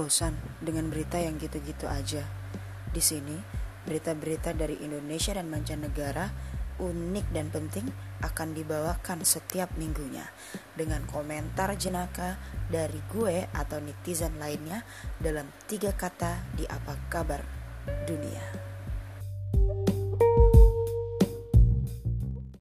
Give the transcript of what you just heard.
bosan dengan berita yang gitu-gitu aja? Di sini, berita-berita dari Indonesia dan mancanegara unik dan penting akan dibawakan setiap minggunya dengan komentar jenaka dari gue atau netizen lainnya dalam tiga kata di apa kabar dunia.